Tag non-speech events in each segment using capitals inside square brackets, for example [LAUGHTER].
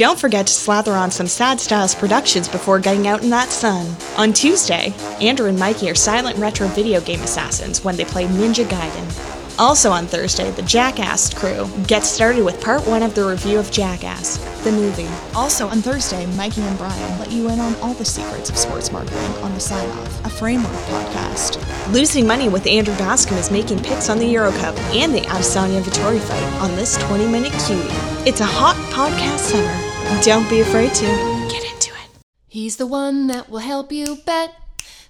Don't forget to slather on some Sad Styles Productions before getting out in that sun. On Tuesday, Andrew and Mikey are silent retro video game assassins when they play Ninja Gaiden. Also on Thursday, the Jackass crew gets started with part one of the review of Jackass, the movie. Also on Thursday, Mikey and Brian let you in on all the secrets of sports marketing on the Sign Off, a framework podcast. Losing Money with Andrew Bascom is making picks on the Euro Cup and the Adesanya Vettori fight on this 20 minute cutie. It's a hot podcast summer. Don't be afraid to get into it. He's the one that will help you bet.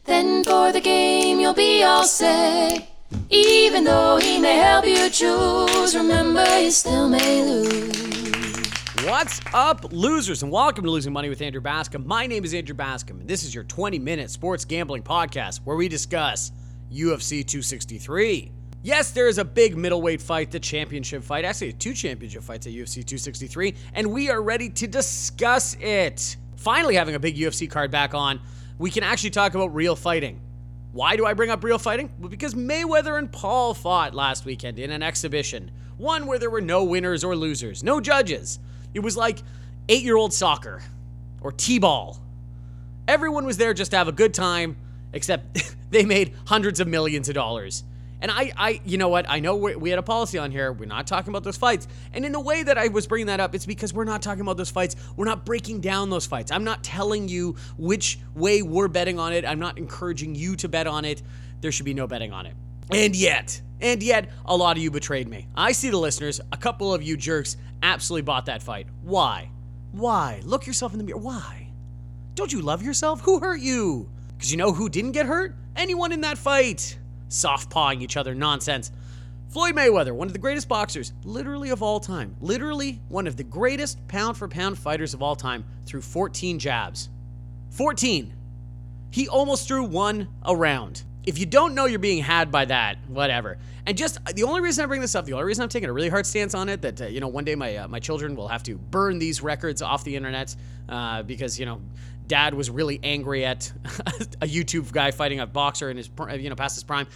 Then for the game, you'll be all set. Even though he may help you choose, remember you still may lose. What's up, losers, and welcome to Losing Money with Andrew Bascom. My name is Andrew Bascom, and this is your 20 minute sports gambling podcast where we discuss UFC 263. Yes, there is a big middleweight fight, the championship fight. Actually, two championship fights at UFC 263, and we are ready to discuss it. Finally, having a big UFC card back on, we can actually talk about real fighting. Why do I bring up real fighting? Well, because Mayweather and Paul fought last weekend in an exhibition. One where there were no winners or losers, no judges. It was like eight year old soccer or T ball. Everyone was there just to have a good time, except [LAUGHS] they made hundreds of millions of dollars. And I, I, you know what? I know we, had a policy on here. We're not talking about those fights. And in the way that I was bringing that up, it's because we're not talking about those fights. We're not breaking down those fights. I'm not telling you which way we're betting on it. I'm not encouraging you to bet on it. There should be no betting on it. And yet, and yet, a lot of you betrayed me. I see the listeners. A couple of you jerks absolutely bought that fight. Why? Why? Look yourself in the mirror. Why? Don't you love yourself? Who hurt you? Because you know who didn't get hurt? Anyone in that fight soft pawing each other nonsense. Floyd Mayweather, one of the greatest boxers, literally of all time, literally one of the greatest pound for pound fighters of all time, threw 14 jabs. 14. He almost threw one around. If you don't know you're being had by that, whatever. And just the only reason I bring this up, the only reason I'm taking a really hard stance on it, that uh, you know one day my uh, my children will have to burn these records off the internet uh, because you know dad was really angry at [LAUGHS] a YouTube guy fighting a boxer in his you know past his prime.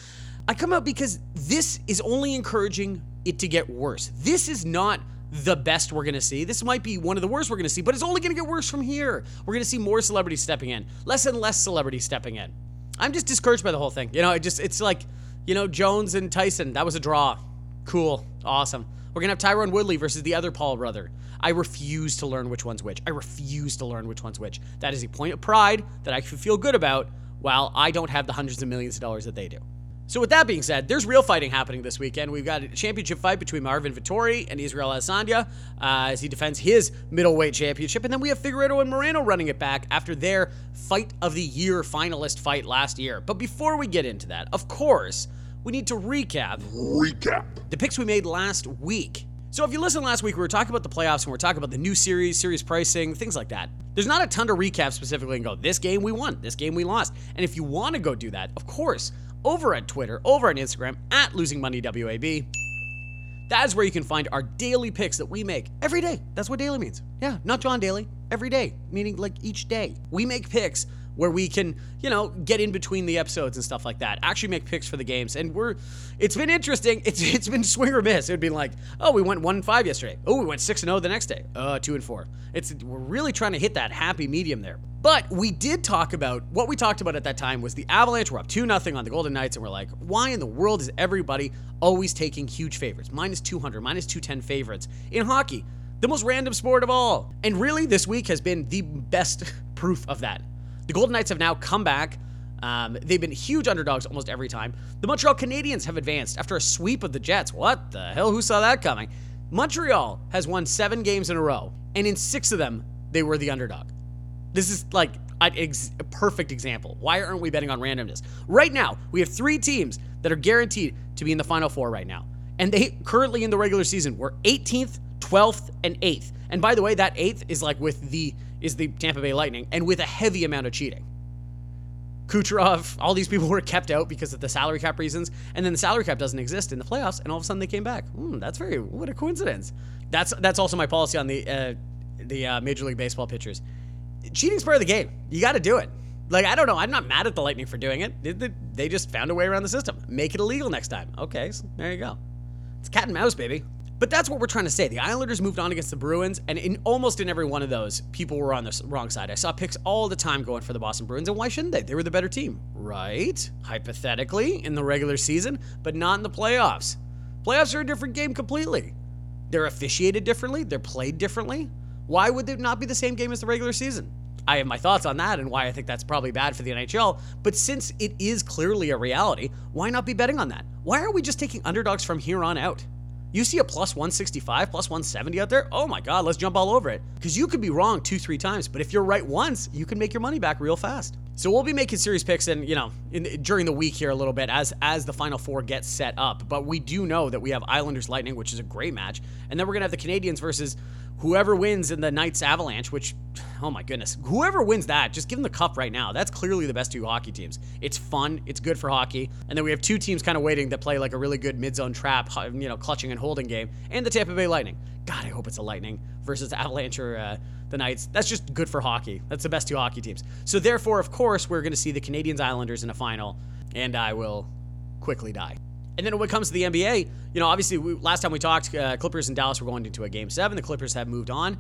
I come out because this is only encouraging it to get worse. This is not the best we're going to see. This might be one of the worst we're going to see, but it's only going to get worse from here. We're going to see more celebrities stepping in, less and less celebrities stepping in. I'm just discouraged by the whole thing. You know, it just it's like, you know, Jones and Tyson, that was a draw. Cool. Awesome. We're going to have Tyron Woodley versus the other Paul brother. I refuse to learn which one's which. I refuse to learn which one's which. That is a point of pride that I can feel good about while I don't have the hundreds of millions of dollars that they do. So with that being said, there's real fighting happening this weekend. We've got a championship fight between Marvin Vettori and Israel Adesanya uh, as he defends his middleweight championship, and then we have Figueroa and Moreno running it back after their fight of the year finalist fight last year. But before we get into that, of course, we need to recap recap the picks we made last week. So if you listened last week, we were talking about the playoffs and we are talking about the new series, series pricing, things like that. There's not a ton to recap specifically and go, this game we won, this game we lost. And if you want to go do that, of course, over at Twitter, over on Instagram, at Losing Money WAB, that is where you can find our daily picks that we make every day. That's what daily means. Yeah, not John Daly, every day, meaning like each day. We make picks where we can, you know, get in between the episodes and stuff like that. Actually make picks for the games. And we're it's been interesting. [LAUGHS] It's it's been swing or miss. It'd be like, oh, we went one and five yesterday. Oh, we went six and oh the next day. Uh two and four. It's we're really trying to hit that happy medium there. But we did talk about what we talked about at that time was the Avalanche were up 2 nothing on the Golden Knights, and we're like, why in the world is everybody always taking huge favorites? Minus 200, minus 210 favorites in hockey. The most random sport of all. And really, this week has been the best [LAUGHS] proof of that. The Golden Knights have now come back. Um, they've been huge underdogs almost every time. The Montreal Canadiens have advanced after a sweep of the Jets. What the hell? Who saw that coming? Montreal has won seven games in a row, and in six of them, they were the underdog. This is like a, a perfect example. Why aren't we betting on randomness? Right now, we have three teams that are guaranteed to be in the Final Four right now. And they currently in the regular season were 18th, 12th, and 8th. And by the way, that 8th is like with the is the Tampa Bay Lightning, and with a heavy amount of cheating. Kucherov, all these people [LAUGHS] were kept out because of the salary cap reasons, and then the salary cap doesn't exist in the playoffs, and all of a sudden they came back. Mm, that's very what a coincidence. That's that's also my policy on the uh, the uh, Major League Baseball pitchers. Cheating's part of the game. You got to do it. Like I don't know, I'm not mad at the Lightning for doing it. They just found a way around the system. Make it illegal next time. Okay, so there you go. It's cat and mouse, baby. But that's what we're trying to say. The Islanders moved on against the Bruins, and in almost in every one of those, people were on the wrong side. I saw picks all the time going for the Boston Bruins, and why shouldn't they? They were the better team, right? Hypothetically, in the regular season, but not in the playoffs. Playoffs are a different game completely. They're officiated differently, they're played differently. Why would it not be the same game as the regular season? I have my thoughts on that and why I think that's probably bad for the NHL. But since it is clearly a reality, why not be betting on that? Why are we just taking underdogs from here on out? You see a plus 165, plus 170 out there? Oh my God, let's jump all over it. Because you could be wrong two, three times, but if you're right once, you can make your money back real fast. So we'll be making series picks and you know in, during the week here a little bit as as the final four gets set up. But we do know that we have Islanders Lightning, which is a great match, and then we're gonna have the Canadiens versus whoever wins in the Knights Avalanche, which, oh my goodness, whoever wins that, just give them the cup right now. That's clearly the best two hockey teams. It's fun, it's good for hockey, and then we have two teams kind of waiting that play like a really good mid-zone trap, you know, clutching and holding game, and the Tampa Bay Lightning. God, I hope it's a Lightning versus Avalanche or uh, the Knights. That's just good for hockey. That's the best two hockey teams. So therefore, of course, we're going to see the Canadiens Islanders in a final, and I will quickly die. And then when it comes to the NBA, you know, obviously, we, last time we talked, uh, Clippers and Dallas were going into a game seven. The Clippers have moved on.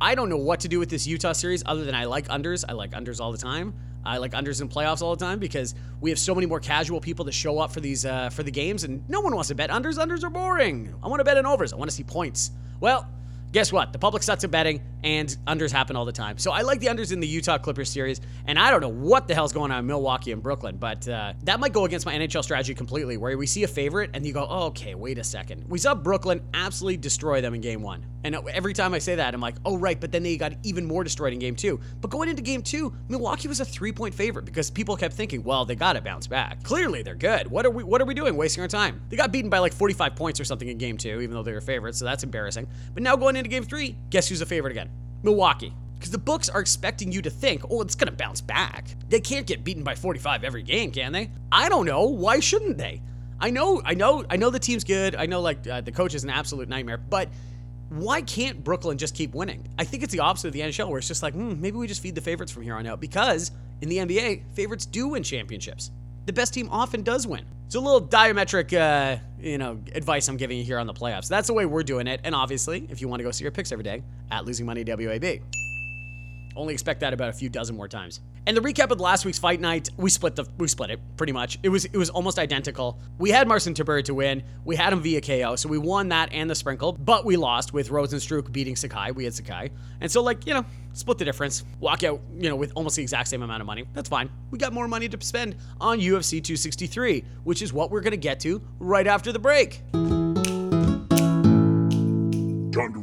I don't know what to do with this Utah series other than I like unders. I like unders all the time. I like unders in playoffs all the time because we have so many more casual people that show up for these uh, for the games, and no one wants to bet unders. Unders are boring. I want to bet in overs. I want to see points. Well, guess what? The public sucks at betting, and unders happen all the time. So I like the unders in the Utah Clippers series, and I don't know what the hell's going on in Milwaukee and Brooklyn, but uh, that might go against my NHL strategy completely, where we see a favorite and you go, oh, okay, wait a second. We saw Brooklyn absolutely destroy them in game one. And every time I say that, I'm like, oh, right, but then they got even more destroyed in game two. But going into game two, Milwaukee was a three point favorite because people kept thinking, well, they got to bounce back. Clearly, they're good. What are we What are we doing wasting our time? They got beaten by like 45 points or something in game two, even though they were favorites, so that's embarrassing. But now going into game three, guess who's a favorite again? Milwaukee. Because the books are expecting you to think, oh, it's going to bounce back. They can't get beaten by 45 every game, can they? I don't know. Why shouldn't they? I know, I know, I know the team's good. I know, like, uh, the coach is an absolute nightmare, but why can't Brooklyn just keep winning? I think it's the opposite of the NHL, where it's just like, hmm, maybe we just feed the favorites from here on out. Because in the NBA, favorites do win championships. The best team often does win. It's a little diametric, uh, you know, advice I'm giving you here on the playoffs. That's the way we're doing it. And obviously, if you want to go see your picks every day, at Losing Money WAB. Only expect that about a few dozen more times. And the recap of last week's fight night, we split the we split it pretty much. It was it was almost identical. We had Marcin Tybura to win. We had him via KO, so we won that and the sprinkle, but we lost with Rozenstruik beating Sakai. We had Sakai. And so like, you know, split the difference. Walk out, you know, with almost the exact same amount of money. That's fine. We got more money to spend on UFC 263, which is what we're to get to right after the break. Time to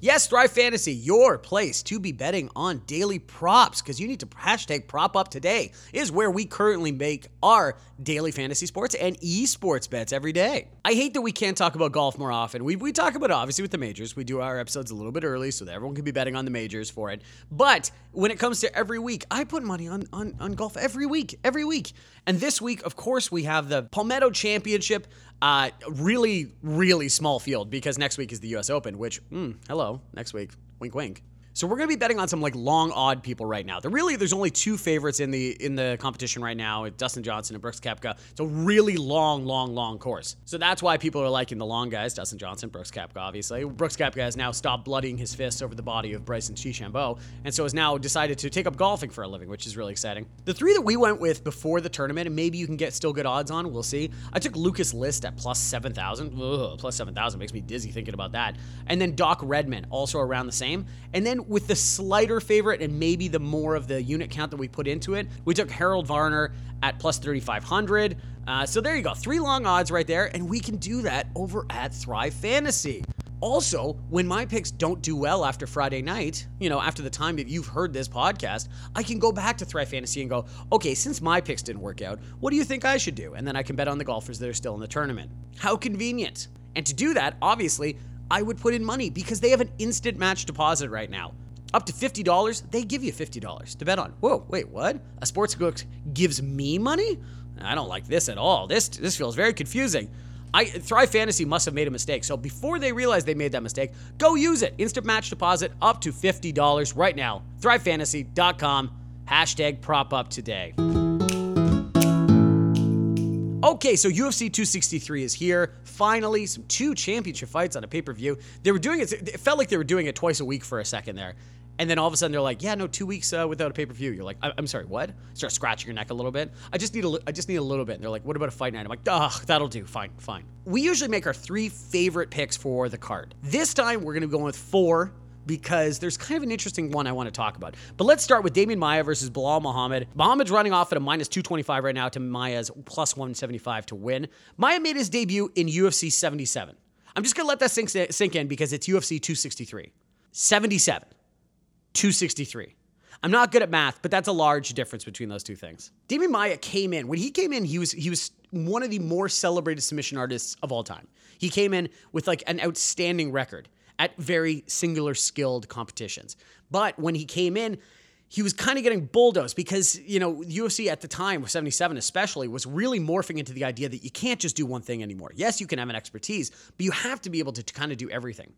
Yes, Thrive Fantasy, your place to be betting on daily props because you need to hashtag prop up today is where we currently make our daily fantasy sports and esports bets every day. I hate that we can't talk about golf more often. We, we talk about it obviously with the majors. We do our episodes a little bit early so that everyone can be betting on the majors for it. But when it comes to every week, I put money on, on, on golf every week, every week. And this week, of course, we have the Palmetto Championship. Uh, really, really small field because next week is the U.S. Open, which, mm, hello, next week, wink, wink. So we're going to be betting on some like long odd people right now. There really there's only two favorites in the in the competition right now, Dustin Johnson and Brooks Koepka. It's a really long, long, long course. So that's why people are liking the long guys, Dustin Johnson, Brooks Koepka, obviously. Brooks Koepka has now stopped bloodying his fists over the body of Bryson DeChambeau, and so has now decided to take up golfing for a living, which is really exciting. The three that we went with before the tournament, and maybe you can get still good odds on, we'll see. I took Lucas List at plus 7,000. Plus 7,000 makes me dizzy thinking about that. And then Doc Redman, also around the same. And then with the slighter favorite and maybe the more of the unit count that we put into it, we took Harold Varner at plus 3,500. Uh, so there you go, three long odds right there, and we can do that over at Thrive Fantasy. Also, when my picks don't do well after Friday night, you know, after the time that you've heard this podcast, I can go back to Thrive Fantasy and go, okay, since my picks didn't work out, what do you think I should do? And then I can bet on the golfers that are still in the tournament. How convenient. And to do that, obviously, I would put in money because they have an instant match deposit right now. Up to $50, they give you $50 to bet on. Whoa, wait, what? A sportsbook gives me money? I don't like this at all. This this feels very confusing. I Thrive Fantasy must have made a mistake. So before they realize they made that mistake, go use it. Instant match deposit up to $50 right now. ThriveFantasy.com. Hashtag prop up today. Okay, so UFC 263 is here. Finally, some two championship fights on a pay per view. They were doing it, it felt like they were doing it twice a week for a second there. And then all of a sudden they're like, yeah, no, two weeks uh, without a pay per view. You're like, I- am sorry, what? Start scratching your neck a little bit. I just need a, li- I just need a little bit. And they're like, what about a fight night? I'm like, ugh, that'll do. Fine, fine. We usually make our three favorite picks for the card. This time we're gonna go with four because there's kind of an interesting one I want to talk about. But let's start with Demian Maia versus Belal Muhammad. Muhammad's running off at a minus 225 right now to Maia's plus 175 to win. Maia made his debut in UFC 77. I'm just going to let that sink, sink in because it's UFC 263. 77. 263. I'm not good at math, but that's a large difference between those two things. Demian Maia came in. When he came in, he was he was one of the more celebrated submission artists of all time. He came in with like an outstanding record at very singular skilled competitions. But when he came in, he was kind of getting bulldozed because, you know, UFC at the time, 77 especially, was really morphing into the idea that you can't just do one thing anymore. Yes, you can have an expertise, but you have to be able to kind of do everything.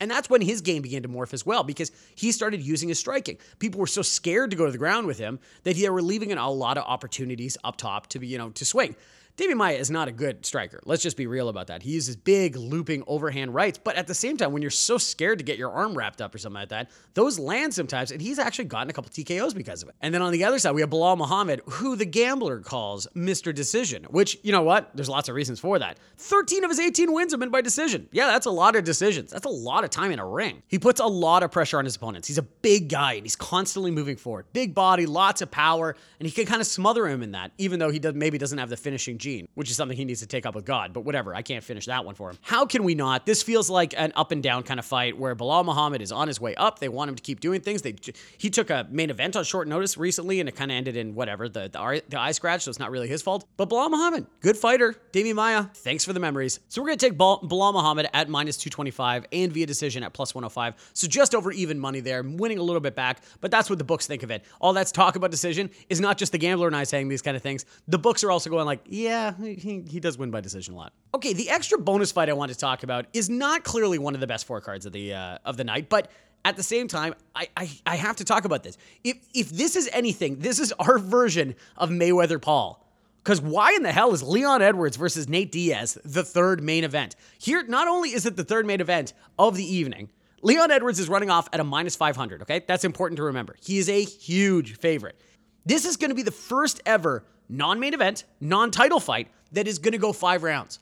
And that's when his game began to morph as well because he started using his striking. People were so scared to go to the ground with him that they were leaving a lot of opportunities up top to be, you know, to swing. Demian Maia is not a good striker. Let's just be real about that. He uses big, looping overhand rights, but at the same time, when you're so scared to get your arm wrapped up or something like that, those land sometimes, and he's actually gotten a couple TKOs because of it. And then on the other side, we have Belal Muhammad, who the gambler calls Mr. Decision, which, you know what? There's lots of reasons for that. 13 of his 18 wins have been by decision. Yeah, that's a lot of decisions. That's a lot of time in a ring. He puts a lot of pressure on his opponents. He's a big guy, and he's constantly moving forward. Big body, lots of power, and he can kind of smother him in that, even though he does, maybe doesn't have the finishing gene, which is something he needs to take up with God. But whatever, I can't finish that one for him. How can we not? This feels like an up and down kind of fight where Belal Muhammad is on his way up. They want him to keep doing things. They he took a main event on short notice recently, and it kind of ended in whatever the, the the eye scratch. So it's not really his fault. But Belal Muhammad, good fighter. Demian Maia, thanks for the memories. So we're gonna take Belal Muhammad at minus 225 and via decision at plus 105. So just over even money there, winning a little bit back. But that's what the books think of it. All that's talk about decision is not just the gambler and I saying these kind of things. The books are also going like, yeah, he, he does win by decision a lot. Okay, the extra bonus fight I want to talk about is not clearly one of the best four cards of the uh, of the night, but at the same time, I, I I have to talk about this. If if this is anything, this is our version of Mayweather Paul. Because why in the hell is Leon Edwards versus Nate Diaz the third main event? Here, not only is it the third main event of the evening, Leon Edwards is running off at a minus 500, okay? That's important to remember. He is a huge favorite. This is going to be the first ever non main event, non title fight that is going to go five rounds.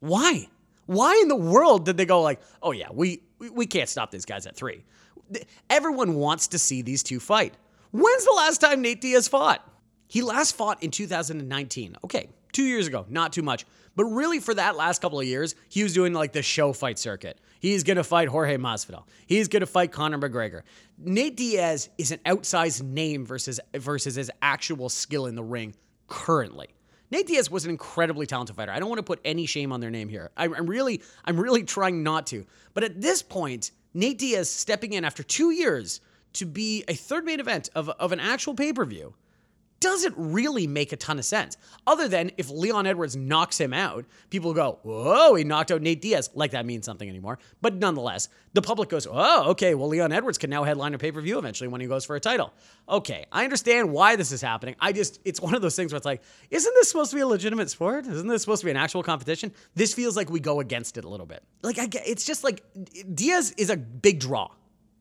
Why? Why in the world did they go like, oh yeah, we we can't stop these guys at three? Everyone wants to see these two fight. When's the last time Nate Diaz fought? He last fought in 2019. Okay, two years ago, not too much. But really, for that last couple of years, he was doing like the show fight circuit. He's going to fight Jorge Masvidal. He's going to fight Conor McGregor. Nate Diaz is an outsized name versus versus his actual skill in the ring currently. Nate Diaz was an incredibly talented fighter. I don't want to put any shame on their name here. I'm, I'm really, I'm really trying not to. But at this point, Nate Diaz stepping in after two years to be a third main event of, of an actual pay per view doesn't really make a ton of sense. Other than if Leon Edwards knocks him out, people go, whoa, he knocked out Nate Diaz. Like that means something anymore. But nonetheless, the public goes, oh, okay, well, Leon Edwards can now headline a pay per view eventually when he goes for a title. Okay, I understand why this is happening. I just, it's one of those things where it's like, isn't this supposed to be a legitimate sport? Isn't this supposed to be an actual competition? This feels like we go against it a little bit. Like, I it's just like Diaz is a big draw.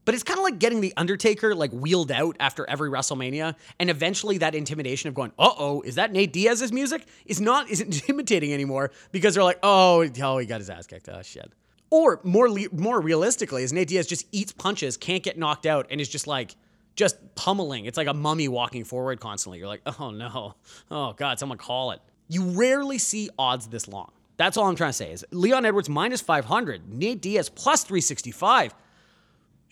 But it's kind of like getting the Undertaker like wheeled out after every WrestleMania, and eventually that intimidation of going, "Uh oh, is that Nate Diaz's music?" is not is [LAUGHS] intimidating anymore because they're like, "Oh, oh, he got his ass kicked." Oh shit. Or more more realistically, is Nate Diaz just eats punches, can't get knocked out, and is just like just pummeling. It's like a mummy walking forward constantly. You're like, "Oh no, oh god, someone call it." You rarely see odds this long. That's all I'm trying to say. Is Leon Edwards minus 500, Nate Diaz plus 365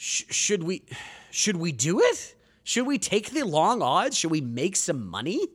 should we should we do it? Should we take the long odds? Should we make some money?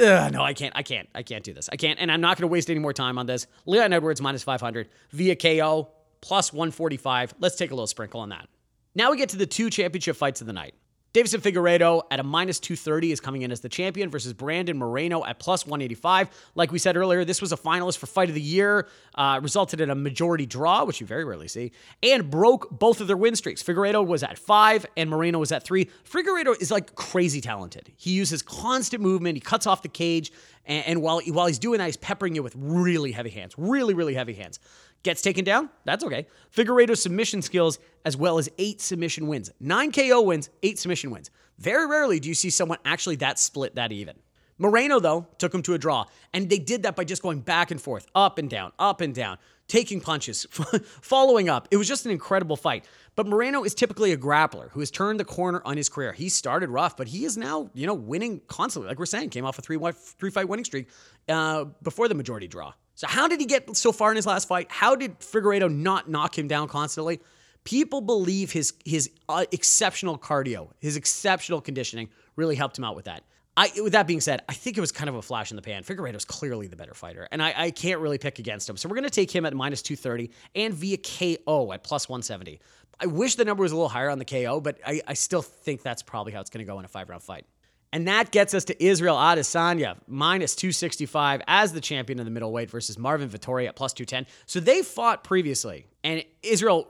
Ugh, no, I can't. I can't. I can't do this. I can't. And I'm not going to waste any more time on this. Leon Edwards minus 500 via KO plus 145. Let's take a little sprinkle on that. Now we get to the two championship fights of the night. Deiveson Figueiredo at a minus 230 is coming in as the champion versus Brandon Moreno at plus 185. Like we said earlier, this was a finalist for Fight of the Year, uh, resulted in a majority draw, which you very rarely see, and broke both of their win streaks. Figueiredo was at five and Moreno was at three. Figueiredo is like crazy talented. He uses constant movement, he cuts off the cage, and, and while, while he's doing that, he's peppering you with really heavy hands, really, really heavy hands. Gets taken down? That's okay. Figueiredo's submission skills, as well as eight submission wins. Nine KO wins, eight submission wins. Very rarely do you see someone actually that split that even. Moreno, though, took him to a draw, and they did that by just going back and forth, up and down, up and down, taking punches, [LAUGHS] following up. It was just an incredible fight. But Moreno is typically a grappler who has turned the corner on his career. He started rough, but he is now, you know, winning constantly. Like we're saying, came off a three three fight winning streak uh, before the majority draw. So how did he get so far in his last fight? How did Figueiredo not knock him down constantly? People believe his his uh, exceptional cardio, his exceptional conditioning really helped him out with that. I, with that being said, I think it was kind of a flash in the pan. Figueiredo's clearly the better fighter, and I, I can't really pick against him. So we're going to take him at minus 230 and via KO at plus 170. I wish the number was a little higher on the KO, but I, I still think that's probably how it's going to go in a five round fight. And that gets us to Israel Adesanya, minus 265 as the champion of the middleweight versus Marvin Vettori at plus 210. So they fought previously, and Israel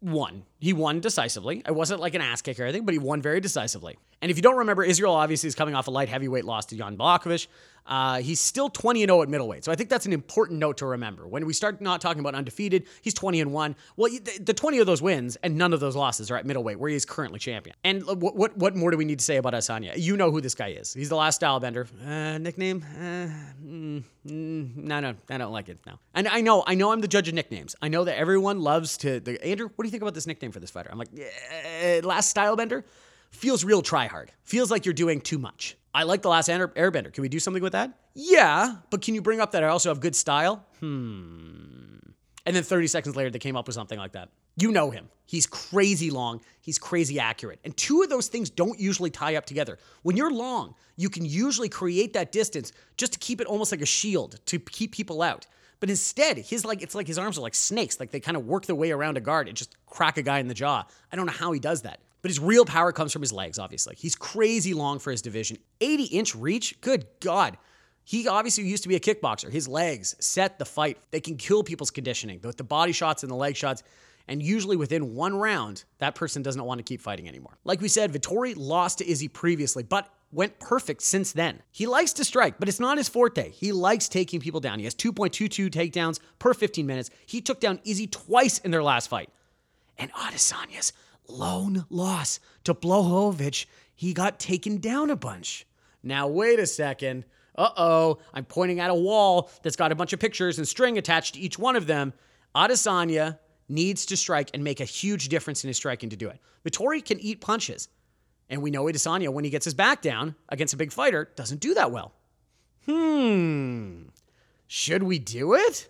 won. He won decisively. It wasn't like an ass kick or anything, but he won very decisively. And if you don't remember, Israel obviously is coming off a light heavyweight loss to Jan Blachowicz. Uh, he's still 20 and 0 at middleweight. So I think that's an important note to remember. When we start not talking about undefeated, he's 20 and 1. Well, the 20 of those wins and none of those losses are at middleweight, where he is currently champion. And what, what, what more do we need to say about Adesanya? You know who this guy is. He's the last stylebender. Uh, nickname? Uh, mm, mm, no, no, I don't like it. No. And I know, I know I'm the judge of nicknames. I know that everyone loves to. The, Andrew, what do you think about this nickname for this fighter? I'm like, yeah, last stylebender feels real try hard. Feels like you're doing too much. I like the last airbender. Can we do something with that? Yeah, but can you bring up that I also have good style? Hmm. And then 30 seconds later, they came up with something like that. You know him. He's crazy long. He's crazy accurate. And two of those things don't usually tie up together. When you're long, you can usually create that distance just to keep it almost like a shield to keep people out. But instead, his like it's like his arms are like snakes, like they kind of work their way around a guard and just crack a guy in the jaw. I don't know how he does that. But his real power comes from his legs, obviously. He's crazy long for his division. 80 inch reach? Good God. He obviously used to be a kickboxer. His legs set the fight. They can kill people's conditioning, both the body shots and the leg shots. And usually within one round, that person doesn't want to keep fighting anymore. Like we said, Vettori lost to Izzy previously, but went perfect since then. He likes to strike, but it's not his forte. He likes taking people down. He has 2.22 takedowns per 15 minutes. He took down Izzy twice in their last fight. And Adesanya's lone loss to Blachowicz, he got taken down a bunch. Now, wait a second. Uh oh, I'm pointing at a wall that's got a bunch of pictures and string attached to each one of them. Adesanya needs to strike and make a huge difference in his striking to do it. Vettori can eat punches. And we know Adesanya, when he gets his back down against a big fighter, doesn't do that well. Hmm. Should we do it?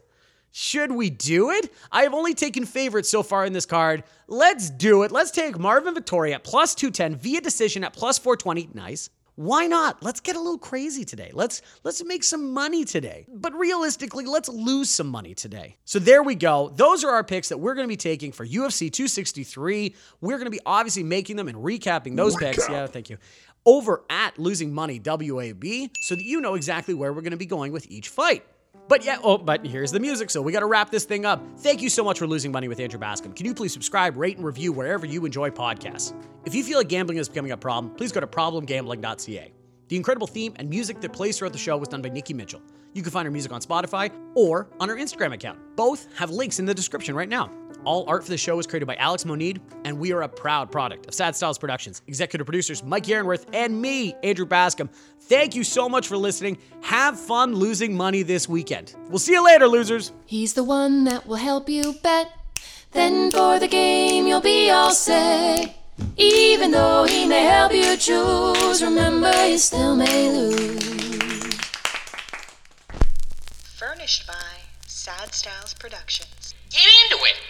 Should we do it? I have only taken favorites so far in this card. Let's do it. Let's take Marvin Vettori at plus 210 via decision at plus 420. Nice. Why not? Let's get a little crazy today. Let's let's make some money today. But realistically, let's lose some money today. So there we go. Those are our picks that we're going to be taking for UFC 263. We're going to be obviously making them and recapping those Recap. picks. Yeah, thank you. Over at Losing Money WAB so that you know exactly where we're going to be going with each fight. But yeah, oh, but here's the music, so we got to wrap this thing up. Thank you so much for losing money with Andrew Bascom. Can you please subscribe, rate, and review wherever you enjoy podcasts? If you feel like gambling is becoming a problem, please go to problemgambling.ca. The incredible theme and music that plays throughout the show was done by Nikki Mitchell. You can find her music on Spotify or on her Instagram account. Both have links in the description right now. All art for the show was created by Alex Monid, and we are a proud product of Sad Styles Productions. Executive producers Mike Aaronworth and me, Andrew Bascom. Thank you so much for listening. Have fun losing money this weekend. We'll see you later, losers. He's the one that will help you bet. Then for the game, you'll be all set. Even though he may help you choose, remember you still may lose. Furnished by Sad Styles Productions. Get into it!